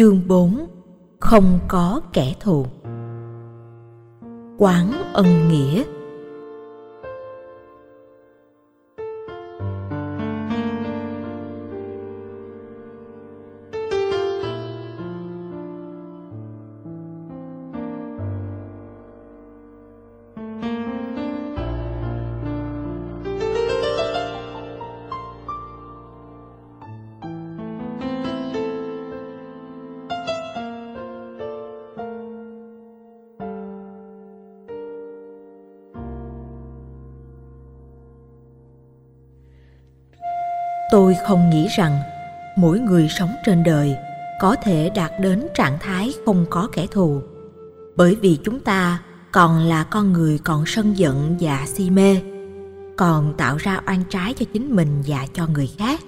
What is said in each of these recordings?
Chương 4 Không có kẻ thù. Quán ân nghĩa. Không nghĩ rằng mỗi người sống trên đời có thể đạt đến trạng thái không có kẻ thù. Bởi vì chúng ta còn là con người còn sân giận và si mê, còn tạo ra oan trái cho chính mình và cho người khác.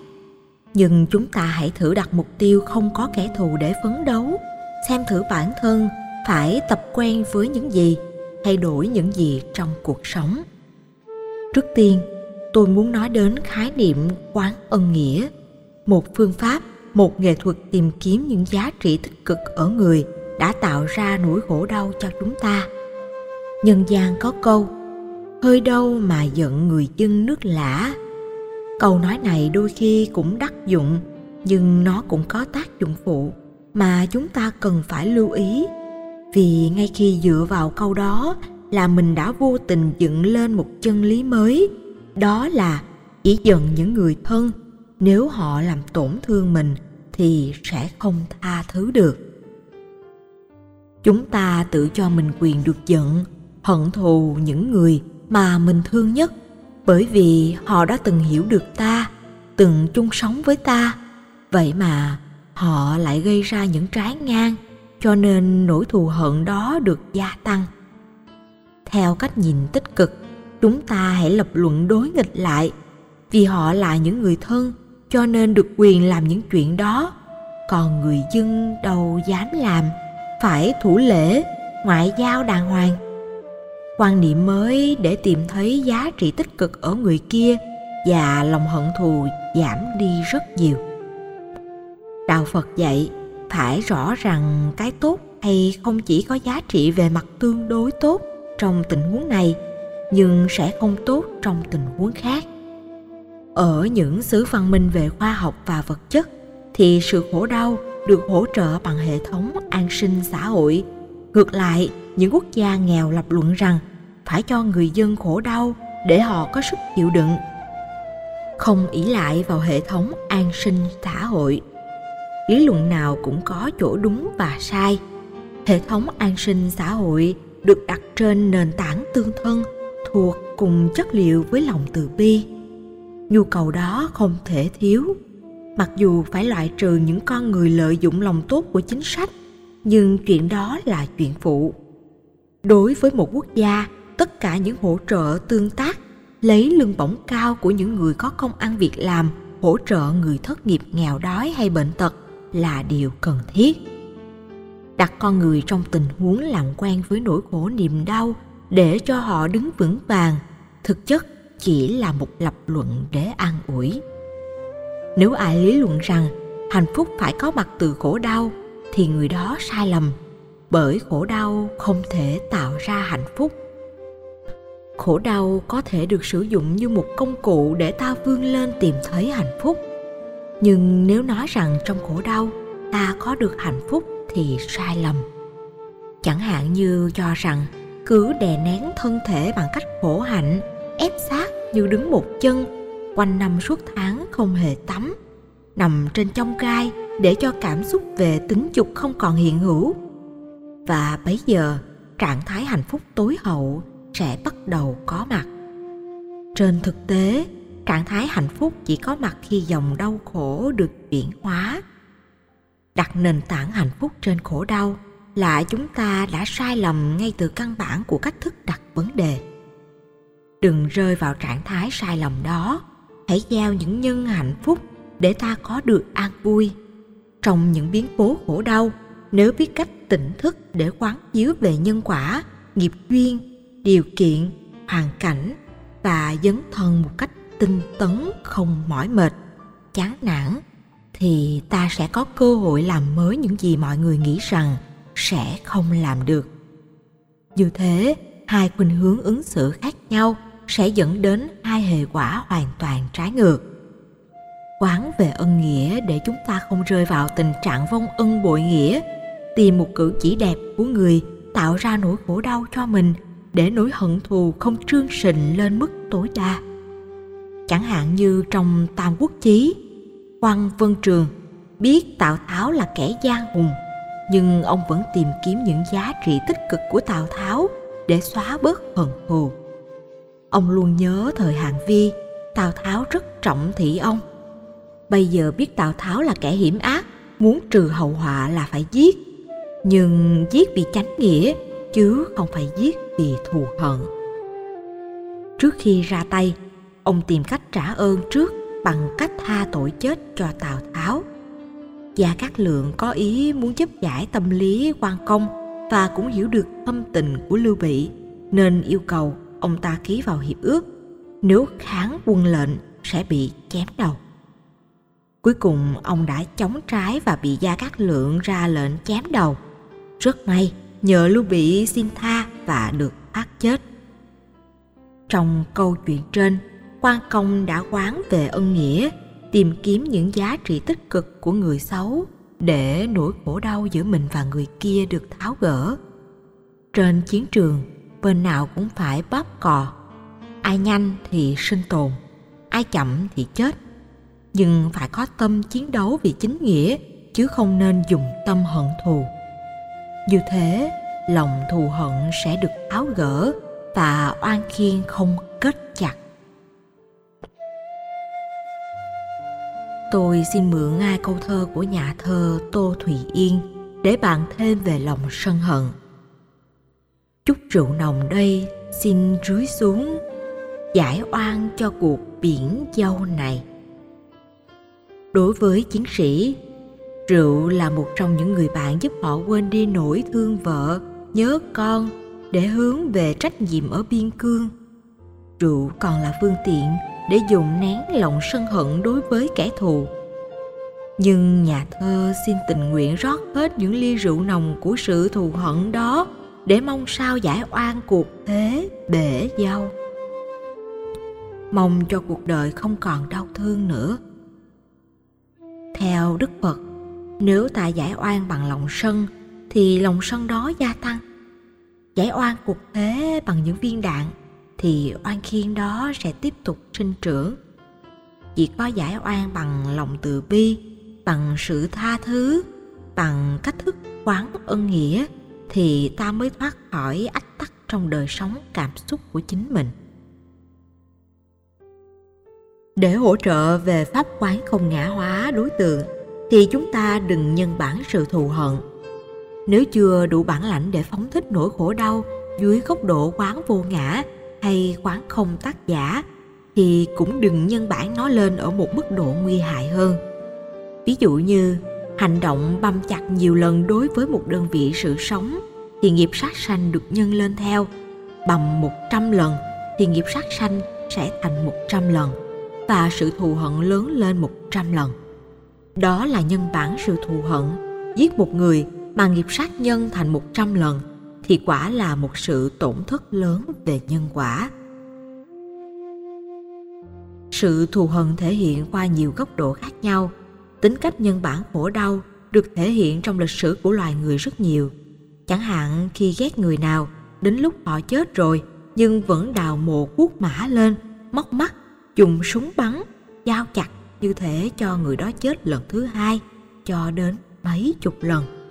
Nhưng chúng ta hãy thử đặt mục tiêu không có kẻ thù để phấn đấu, xem thử bản thân phải tập quen với những gì thay đổi những gì trong cuộc sống. Trước tiên tôi muốn nói đến khái niệm quán ân nghĩa. Một phương pháp, một nghệ thuật tìm kiếm những giá trị tích cực ở người đã tạo ra nỗi khổ đau cho chúng ta. Nhân gian có câu, hơi đâu mà giận người dân nước lã. Câu nói này đôi khi cũng đắc dụng, nhưng nó cũng có tác dụng phụ mà chúng ta cần phải lưu ý. Vì ngay khi dựa vào câu đó là mình đã vô tình dựng lên một chân lý mới đó là chỉ giận những người thân. Nếu họ làm tổn thương mình thì sẽ không tha thứ được. Chúng ta tự cho mình quyền được giận, hận thù những người mà mình thương nhất, bởi vì họ đã từng hiểu được ta, từng chung sống với ta. Vậy mà họ lại gây ra những trái ngang, cho nên nỗi thù hận đó được gia tăng. Theo cách nhìn tích cực chúng ta hãy lập luận đối nghịch lại. Vì họ là những người thân, cho nên được quyền làm những chuyện đó. Còn người dân đâu dám làm, phải thủ lễ, ngoại giao đàng hoàng. Quan niệm mới để tìm thấy giá trị tích cực ở người kia và lòng hận thù giảm đi rất nhiều. Đạo phật dạy, phải rõ rằng cái tốt hay không chỉ có giá trị về mặt tương đối tốt trong tình huống này nhưng sẽ không tốt trong tình huống khác. Ở những xứ văn minh về khoa học và vật chất, thì sự khổ đau được hỗ trợ bằng hệ thống an sinh xã hội. Ngược lại, những quốc gia nghèo lập luận rằng phải cho người dân khổ đau để họ có sức chịu đựng, không ỷ lại vào hệ thống an sinh xã hội. Lý luận nào cũng có chỗ đúng và sai. Hệ thống an sinh xã hội được đặt trên nền tảng tương thân thuộc cùng chất liệu với lòng từ bi. Nhu cầu đó không thể thiếu. Mặc dù phải loại trừ những con người lợi dụng lòng tốt của chính sách, nhưng chuyện đó là chuyện phụ. Đối với một quốc gia, tất cả những hỗ trợ tương tác, lấy lương bổng cao của những người có công ăn việc làm, hỗ trợ người thất nghiệp nghèo đói hay bệnh tật là điều cần thiết. Đặt con người trong tình huống làm quen với nỗi khổ niềm đau để cho họ đứng vững vàng, thực chất chỉ là một lập luận để an ủi. Nếu ai lý luận rằng hạnh phúc phải có mặt từ khổ đau, thì người đó sai lầm, bởi khổ đau không thể tạo ra hạnh phúc. Khổ đau có thể được sử dụng như một công cụ để ta vươn lên tìm thấy hạnh phúc. Nhưng nếu nói rằng trong khổ đau, ta có được hạnh phúc thì sai lầm. Chẳng hạn như cho rằng cứ đè nén thân thể bằng cách khổ hạnh, ép sát như đứng một chân, quanh năm suốt tháng không hề tắm, nằm trên trong gai để cho cảm xúc về tính dục không còn hiện hữu. Và bấy giờ, trạng thái hạnh phúc tối hậu sẽ bắt đầu có mặt. Trên thực tế, trạng thái hạnh phúc chỉ có mặt khi dòng đau khổ được chuyển hóa. Đặt nền tảng hạnh phúc trên khổ đau là chúng ta đã sai lầm ngay từ căn bản của cách thức đặt vấn đề. Đừng rơi vào trạng thái sai lầm đó. Hãy gieo những nhân hạnh phúc để ta có được an vui. Trong những biến cố khổ đau, nếu biết cách tỉnh thức để quán chiếu về nhân quả, nghiệp duyên, điều kiện, hoàn cảnh và dấn thân một cách tinh tấn không mỏi mệt, chán nản, thì ta sẽ có cơ hội làm mới những gì mọi người nghĩ rằng sẽ không làm được. Như thế, hai khuynh hướng ứng xử khác nhau sẽ dẫn đến hai hệ quả hoàn toàn trái ngược. Quán về ân nghĩa để chúng ta không rơi vào tình trạng vong ân bội nghĩa, tìm một cử chỉ đẹp của người tạo ra nỗi khổ đau cho mình để nỗi hận thù không trương sình lên mức tối đa. Chẳng hạn như trong tam quốc chí quan vân trường biết tào tháo là kẻ gian hùng nhưng ông vẫn tìm kiếm những giá trị tích cực của tào tháo để xóa bớt hận thù. Ông luôn nhớ thời hạng vi, tào tháo rất trọng thị ông. Bây giờ biết tào tháo là kẻ hiểm ác, muốn trừ hậu họa là phải giết. Nhưng giết vì chánh nghĩa, chứ không phải giết vì thù hận. Trước khi ra tay, ông tìm cách trả ơn trước bằng cách tha tội chết cho tào tháo gia cát lượng có ý muốn giúp giải tâm lý quan công và cũng hiểu được tâm tình của lưu bị, nên yêu cầu ông ta ký vào hiệp ước. Nếu kháng quân lệnh, sẽ bị chém đầu. Cuối cùng, ông đã chống trái và bị gia cát lượng ra lệnh chém đầu. Rất may, nhờ lưu bị xin tha và được thoát chết. Trong câu chuyện trên, quan công đã quán về ân nghĩa tìm kiếm những giá trị tích cực của người xấu để nỗi khổ đau giữa mình và người kia được tháo gỡ. Trên chiến trường, bên nào cũng phải bóp cò. Ai nhanh thì sinh tồn, ai chậm thì chết. Nhưng phải có tâm chiến đấu vì chính nghĩa, chứ không nên dùng tâm hận thù. Như thế, lòng thù hận sẽ được tháo gỡ và oan khiên không tôi xin mượn ngay câu thơ của nhà thơ tô thùy yên để bạn thêm về lòng sân hận. Chút rượu nồng đây, xin rưới xuống, giải oan cho cuộc biển dâu này. Đối với chiến sĩ, rượu là một trong những người bạn giúp họ quên đi nỗi thương vợ, nhớ con để hướng về trách nhiệm ở biên cương. Rượu còn là phương tiện để dùng nén lòng sân hận đối với kẻ thù. Nhưng nhà thơ xin tình nguyện rót hết những ly rượu nồng của sự thù hận đó để mong sao giải oan cuộc thế bể dâu mong cho cuộc đời không còn đau thương nữa. Theo đức phật, nếu ta giải oan bằng lòng sân, thì lòng sân đó gia tăng. Giải oan cuộc thế bằng những viên đạn thì oan khiên đó sẽ tiếp tục sinh trưởng. Chỉ có giải oan bằng lòng từ bi, bằng sự tha thứ, bằng cách thức quán ân nghĩa thì ta mới thoát khỏi ách tắc trong đời sống cảm xúc của chính mình. Để hỗ trợ về pháp quán không ngã hóa đối tượng thì chúng ta đừng nhân bản sự thù hận. Nếu chưa đủ bản lãnh để phóng thích nỗi khổ đau dưới góc độ quán vô ngã hay quán không tác giả thì cũng đừng nhân bản nó lên ở một mức độ nguy hại hơn. Ví dụ như, hành động băm chặt nhiều lần đối với một đơn vị sự sống thì nghiệp sát sanh được nhân lên theo. Bằng một trăm lần thì nghiệp sát sanh sẽ thành một trăm lần và sự thù hận lớn lên một trăm lần. Đó là nhân bản sự thù hận, giết một người mà nghiệp sát nhân thành một trăm lần thì quả là một sự tổn thất lớn về nhân quả. Sự thù hận thể hiện qua nhiều góc độ khác nhau. Tính cách nhân bản khổ đau được thể hiện trong lịch sử của loài người rất nhiều. Chẳng hạn khi ghét người nào, đến lúc họ chết rồi, nhưng vẫn đào mộ cuốc mã lên, móc mắt, dùng súng bắn, dao chặt như thể cho người đó chết lần thứ hai, cho đến mấy chục lần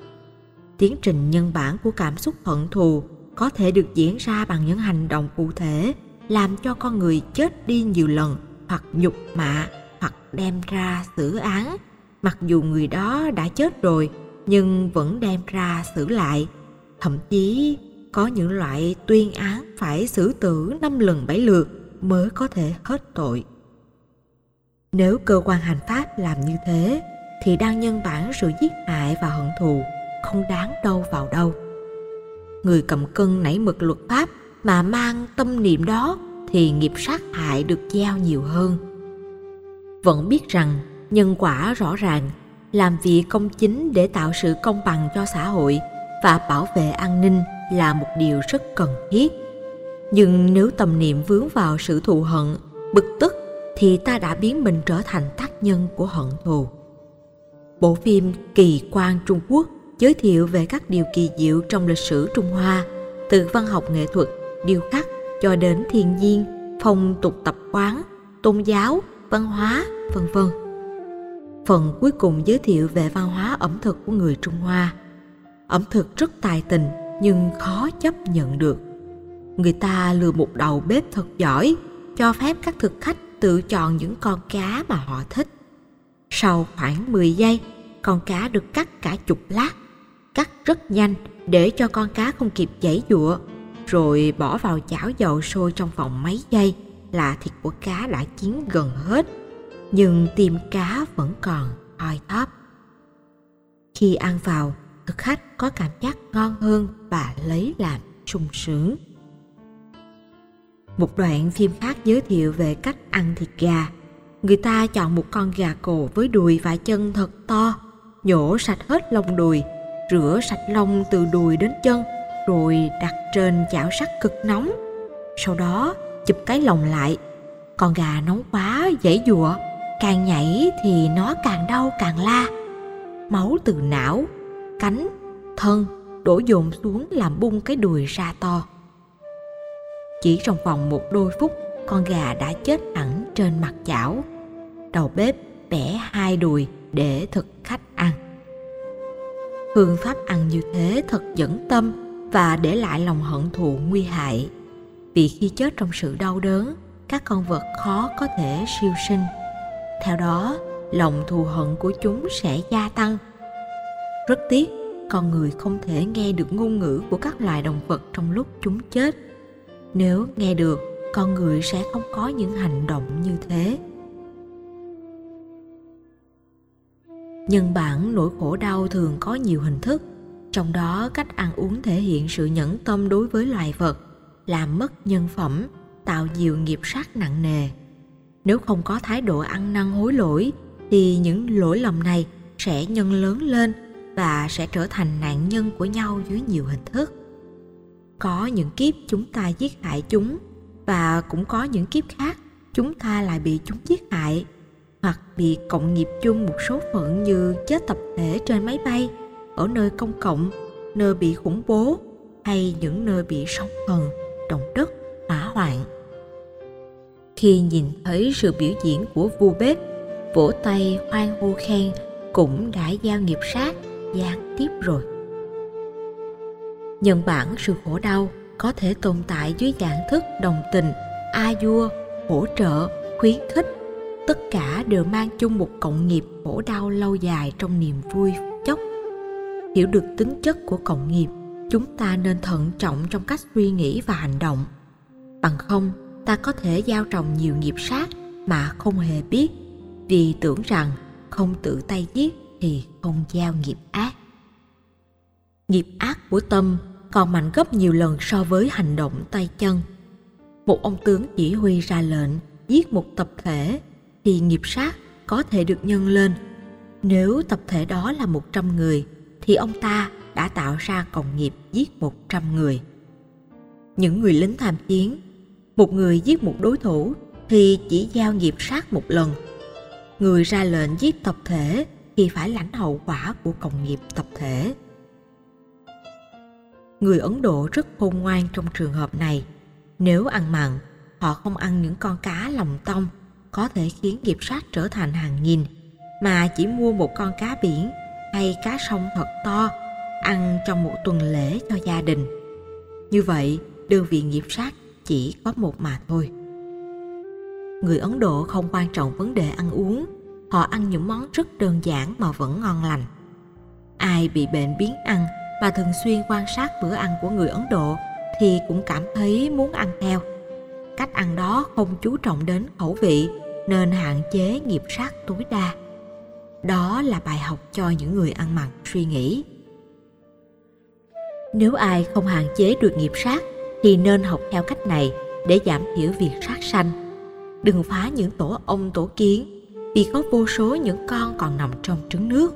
tiến trình nhân bản của cảm xúc hận thù có thể được diễn ra bằng những hành động cụ thể, làm cho con người chết đi nhiều lần hoặc nhục mạ hoặc đem ra xử án. Mặc dù người đó đã chết rồi, nhưng vẫn đem ra xử lại. Thậm chí, có những loại tuyên án phải xử tử năm lần bảy lượt mới có thể hết tội. Nếu cơ quan hành pháp làm như thế, thì đang nhân bản sự giết hại và hận thù không đáng đâu vào đâu. Người cầm cân nảy mực luật pháp mà mang tâm niệm đó thì nghiệp sát hại được gieo nhiều hơn. Vẫn biết rằng nhân quả rõ ràng, làm việc công chính để tạo sự công bằng cho xã hội và bảo vệ an ninh là một điều rất cần thiết. Nhưng nếu tâm niệm vướng vào sự thù hận, bực tức thì ta đã biến mình trở thành tác nhân của hận thù. Bộ phim kỳ quan trung quốc giới thiệu về các điều kỳ diệu trong lịch sử trung hoa, từ văn học nghệ thuật, điêu khắc cho đến thiên nhiên, phong tục tập quán, tôn giáo, văn hóa, vân vân. Phần cuối cùng giới thiệu về văn hóa ẩm thực của người trung hoa. Ẩm thực rất tài tình, nhưng khó chấp nhận được. Người ta lừa một đầu bếp thật giỏi, cho phép các thực khách tự chọn những con cá mà họ thích. Sau khoảng 10 giây, con cá được cắt cả chục lát cắt rất nhanh để cho con cá không kịp giãy giụa, rồi bỏ vào chảo dầu sôi trong vòng mấy giây là thịt của cá đã chín gần hết, nhưng tim cá vẫn còn thoi thóp khi ăn vào, thực khách có cảm giác ngon hơn và lấy làm sung sướng. Một đoạn phim khác giới thiệu về cách ăn thịt gà. Người ta chọn một con gà cổ với đùi và chân thật to, nhổ sạch hết lông đùi rửa sạch lông từ đùi đến chân, rồi đặt trên chảo sắt cực nóng. Sau đó, chụp cái lồng lại. Con gà nóng quá dễ dụa càng nhảy thì nó càng đau, càng la. Máu từ não, cánh, thân đổ dồn xuống làm bung cái đùi ra to. Chỉ trong vòng một đôi phút, con gà đã chết hẳn trên mặt chảo. Đầu bếp bẻ hai đùi để thực khách phương pháp ăn như thế thật dẫn tâm và để lại lòng hận thù nguy hại. Vì khi chết trong sự đau đớn, các con vật khó có thể siêu sinh. Theo đó, lòng thù hận của chúng sẽ gia tăng. Rất tiếc, con người không thể nghe được ngôn ngữ của các loài động vật trong lúc chúng chết. Nếu nghe được, con người sẽ không có những hành động như thế. Nhân bản nỗi khổ đau thường có nhiều hình thức. Trong đó, cách ăn uống thể hiện sự nhẫn tâm đối với loài vật, làm mất nhân phẩm, tạo nhiều nghiệp sát nặng nề. Nếu không có thái độ ăn năn hối lỗi, thì những lỗi lầm này sẽ nhân lớn lên và sẽ trở thành nạn nhân của nhau dưới nhiều hình thức. Có những kiếp chúng ta giết hại chúng và cũng có những kiếp khác chúng ta lại bị chúng giết hại hoặc bị cộng nghiệp chung một số phận như chết tập thể trên máy bay, ở nơi công cộng, nơi bị khủng bố, hay những nơi bị sóng thần động đất, hỏa hoạn. Khi nhìn thấy sự biểu diễn của vua bếp vỗ tay hoan hô khen cũng đã giao nghiệp sát, gián tiếp rồi. Nhân bản sự khổ đau có thể tồn tại dưới dạng thức đồng tình, a dua, hỗ trợ, khuyến khích tất cả đều mang chung một cộng nghiệp khổ đau lâu dài trong niềm vui chốc. Hiểu được tính chất của cộng nghiệp, chúng ta nên thận trọng trong cách suy nghĩ và hành động. Bằng không, ta có thể gieo trồng nhiều nghiệp sát mà không hề biết, vì tưởng rằng không tự tay giết thì không gieo nghiệp ác. Nghiệp ác của tâm còn mạnh gấp nhiều lần so với hành động tay chân. Một ông tướng chỉ huy ra lệnh giết một tập thể thì nghiệp sát có thể được nhân lên nếu tập thể đó là 100 người thì ông ta đã tạo ra cộng nghiệp giết 100 người. Những người lính tham chiến, một người giết một đối thủ thì chỉ giao nghiệp sát một lần. Người ra lệnh giết tập thể thì phải lãnh hậu quả của cộng nghiệp tập thể. Người Ấn Độ rất khôn ngoan trong trường hợp này. Nếu ăn mặn, họ không ăn những con cá lòng tông có thể khiến nghiệp sát trở thành hàng nghìn, mà chỉ mua một con cá biển hay cá sông thật to ăn trong một tuần lễ cho gia đình. Như vậy, đơn vị nghiệp sát chỉ có một mà thôi. Người Ấn Độ không quan trọng vấn đề ăn uống, họ ăn những món rất đơn giản mà vẫn ngon lành. Ai bị bệnh biến ăn và thường xuyên quan sát bữa ăn của người Ấn Độ thì cũng cảm thấy muốn ăn theo. Cách ăn đó không chú trọng đến khẩu vị, nên hạn chế nghiệp sát tối đa. Đó là bài học cho những người ăn mặn suy nghĩ. Nếu ai không hạn chế được nghiệp sát, thì nên học theo cách này để giảm thiểu việc sát sanh. Đừng phá những tổ ong, tổ kiến, vì có vô số những con còn nằm trong trứng nước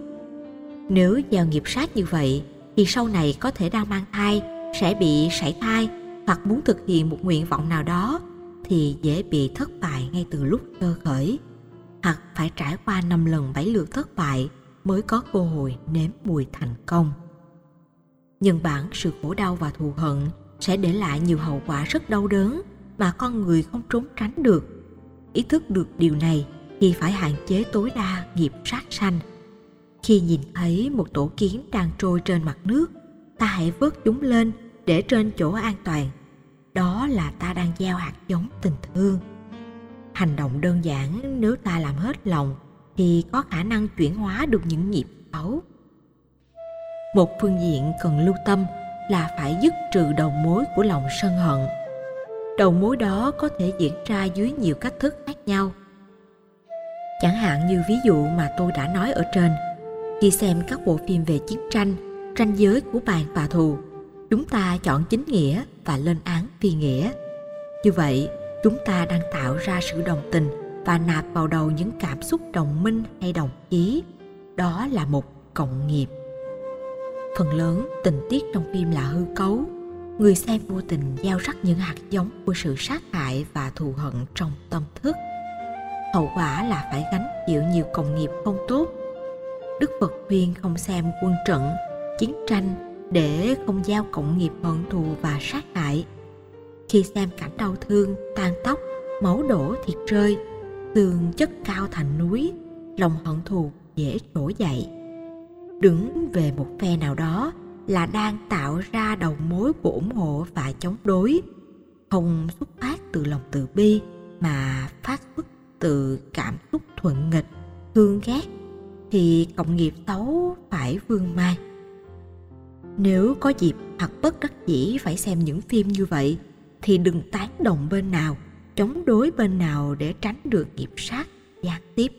Nếu gieo nghiệp sát như vậy, thì sau này có thể đang mang thai, sẽ bị sảy thai hoặc muốn thực hiện một nguyện vọng nào đó thì dễ bị thất bại ngay từ lúc sơ khởi hoặc phải trải qua năm lần bảy lượt thất bại mới có cơ hội nếm mùi thành công. Nhân bản sự khổ đau và thù hận sẽ để lại nhiều hậu quả rất đau đớn mà con người không trốn tránh được. Ý thức được điều này thì phải hạn chế tối đa nghiệp sát sanh. Khi nhìn thấy một tổ kiến đang trôi trên mặt nước, ta hãy vớt chúng lên để trên chỗ an toàn. Đó là ta đang gieo hạt giống tình thương. Hành động đơn giản nếu ta làm hết lòng thì có khả năng chuyển hóa được những nghiệp xấu. Một phương diện cần lưu tâm là phải dứt trừ đầu mối của lòng sân hận. Đầu mối đó có thể diễn ra dưới nhiều cách thức khác nhau. Chẳng hạn như ví dụ mà tôi đã nói ở trên, khi xem các bộ phim về chiến tranh, tranh giới của bàn và thù, chúng ta chọn chính nghĩa và lên án phi nghĩa. Như vậy, chúng ta đang tạo ra sự đồng tình và nạp vào đầu những cảm xúc đồng minh hay đồng chí. Đó là một cộng nghiệp phần lớn tình tiết trong phim là hư cấu người xem vô tình gieo rắc những hạt giống của sự sát hại và thù hận trong tâm thức hậu quả là phải gánh chịu nhiều cộng nghiệp không tốt đức phật khuyên không xem quân trận chiến tranh để không giao cộng nghiệp hận thù và sát hại. Khi xem cảnh đau thương, tan tóc, máu đổ thịt rơi, tường chất cao thành núi, lòng hận thù dễ trỗi dậy. Đứng về một phe nào đó là đang tạo ra đầu mối của ủng hộ và chống đối. Không xuất phát từ lòng từ bi, mà phát xuất từ cảm xúc thuận nghịch, thương ghét. Thì cộng nghiệp xấu phải vương mai nếu có dịp hoặc bất đắc dĩ phải xem những phim như vậy, thì đừng tán đồng bên nào, chống đối bên nào để tránh được nghiệp sát, gián tiếp.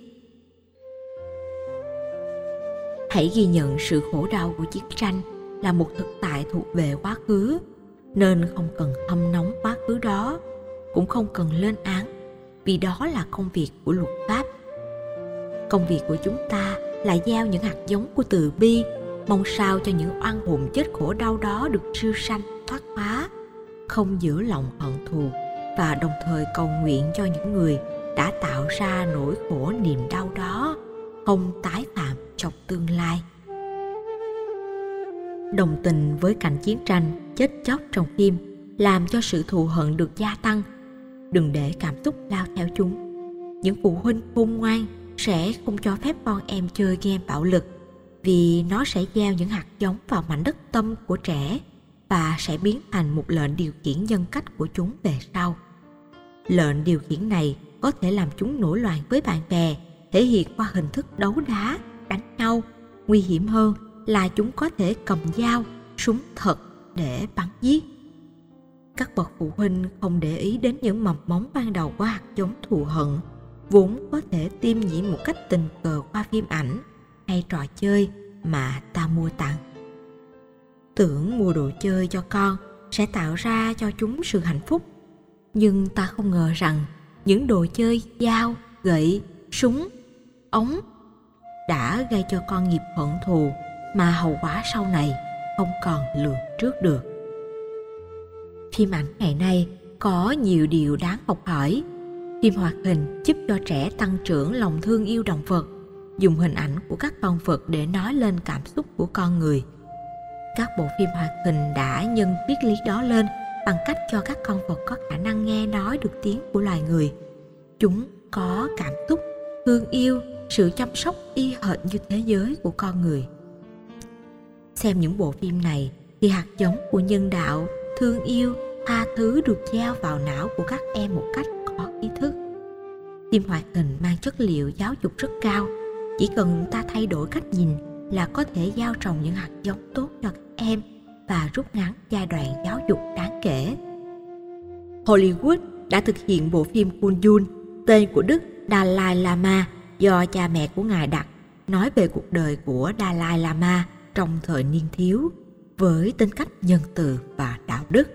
Hãy ghi nhận sự khổ đau của chiến tranh là một thực tại thuộc về quá khứ, nên không cần hâm nóng quá khứ đó, cũng không cần lên án, vì đó là công việc của luật pháp. Công việc của chúng ta là gieo những hạt giống của từ bi mong sao cho những oan hồn chết khổ đau đó được siêu sanh, thoát hóa không giữ lòng hận thù và đồng thời cầu nguyện cho những người đã tạo ra nỗi khổ niềm đau đó không tái phạm trong tương lai. Đồng tình với cảnh chiến tranh chết chóc trong phim làm cho sự thù hận được gia tăng. Đừng để cảm xúc lao theo chúng. Những phụ huynh khôn ngoan sẽ không cho phép con em chơi game bạo lực vì nó sẽ gieo những hạt giống vào mảnh đất tâm của trẻ và sẽ biến thành một lệnh điều khiển nhân cách của chúng về sau. Lệnh điều khiển này có thể làm chúng nổi loạn với bạn bè, thể hiện qua hình thức đấu đá, đánh nhau. Nguy hiểm hơn là chúng có thể cầm dao, súng thật để bắn giết. Các bậc phụ huynh không để ý đến những mầm móng ban đầu của hạt giống thù hận, vốn có thể tiêm nhiễm một cách tình cờ qua phim ảnh hay trò chơi mà ta mua tặng. Tưởng mua đồ chơi cho con sẽ tạo ra cho chúng sự hạnh phúc. Nhưng ta không ngờ rằng những đồ chơi dao, gậy, súng, ống đã gây cho con nghiệp hận thù mà hậu quả sau này không còn lường trước được. Phim ảnh ngày nay có nhiều điều đáng học hỏi. Phim hoạt hình giúp cho trẻ tăng trưởng lòng thương yêu động vật dùng hình ảnh của các con vật để nói lên cảm xúc của con người. Các bộ phim hoạt hình đã nhân triết lý đó lên bằng cách cho các con vật có khả năng nghe nói được tiếng của loài người. Chúng có cảm xúc, thương yêu, sự chăm sóc y hệt như thế giới của con người. Xem những bộ phim này thì hạt giống của nhân đạo, thương yêu, tha thứ được gieo vào não của các em một cách có ý thức. Phim hoạt hình mang chất liệu giáo dục rất cao chỉ cần ta thay đổi cách nhìn là có thể gieo trồng những hạt giống tốt cho các em và rút ngắn giai đoạn giáo dục đáng kể Hollywood đã thực hiện bộ phim Kunjun tên của Đức Dalai Lama, do cha mẹ của ngài đặt, nói về cuộc đời của Dalai Lama trong thời niên thiếu với tính cách nhân từ và đạo đức.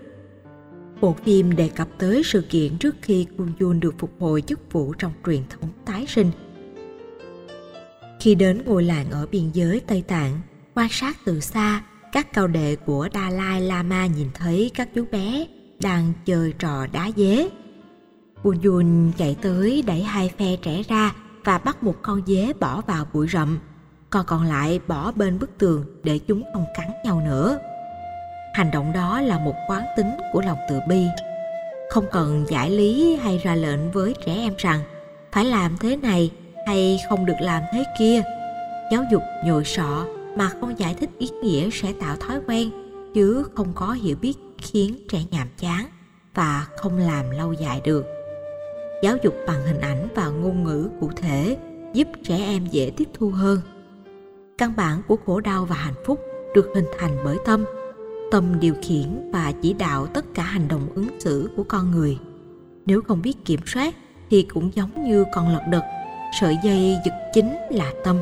Bộ phim đề cập tới sự kiện trước khi Kun Yun được phục hồi chức vụ trong truyền thống tái sinh khi đến ngôi làng ở biên giới tây tạng quan sát từ xa các cao đệ của dalai lama nhìn thấy các chú bé đang chơi trò đá dế Bùn chạy tới đẩy hai phe trẻ ra và bắt một con dế bỏ vào bụi rậm, còn còn lại bỏ bên bức tường để chúng không cắn nhau nữa. Hành động đó là một quán tính của lòng từ bi. Không cần giải lý hay ra lệnh với trẻ em rằng phải làm thế này hay không được làm thế kia. Giáo dục nhồi sọ mà không giải thích ý nghĩa sẽ tạo thói quen, chứ không có hiểu biết khiến trẻ nhàm chán và không làm lâu dài được. Giáo dục bằng hình ảnh và ngôn ngữ cụ thể giúp trẻ em dễ tiếp thu hơn. Căn bản của khổ đau và hạnh phúc được hình thành bởi tâm tâm điều khiển và chỉ đạo tất cả hành động ứng xử của con người. Nếu không biết kiểm soát thì cũng giống như con lật đật sợi dây giật chính là tâm.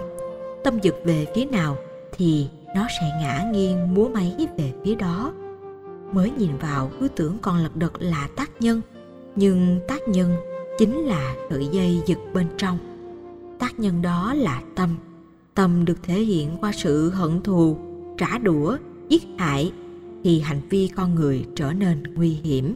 Tâm giật về phía nào thì nó sẽ ngã nghiêng múa máy về phía đó. Mới nhìn vào, cứ tưởng con lật đật là tác nhân, nhưng tác nhân chính là sợi dây giật bên trong. Tác nhân đó là tâm. Tâm được thể hiện qua sự hận thù, trả đũa, giết hại, thì hành vi con người trở nên nguy hiểm.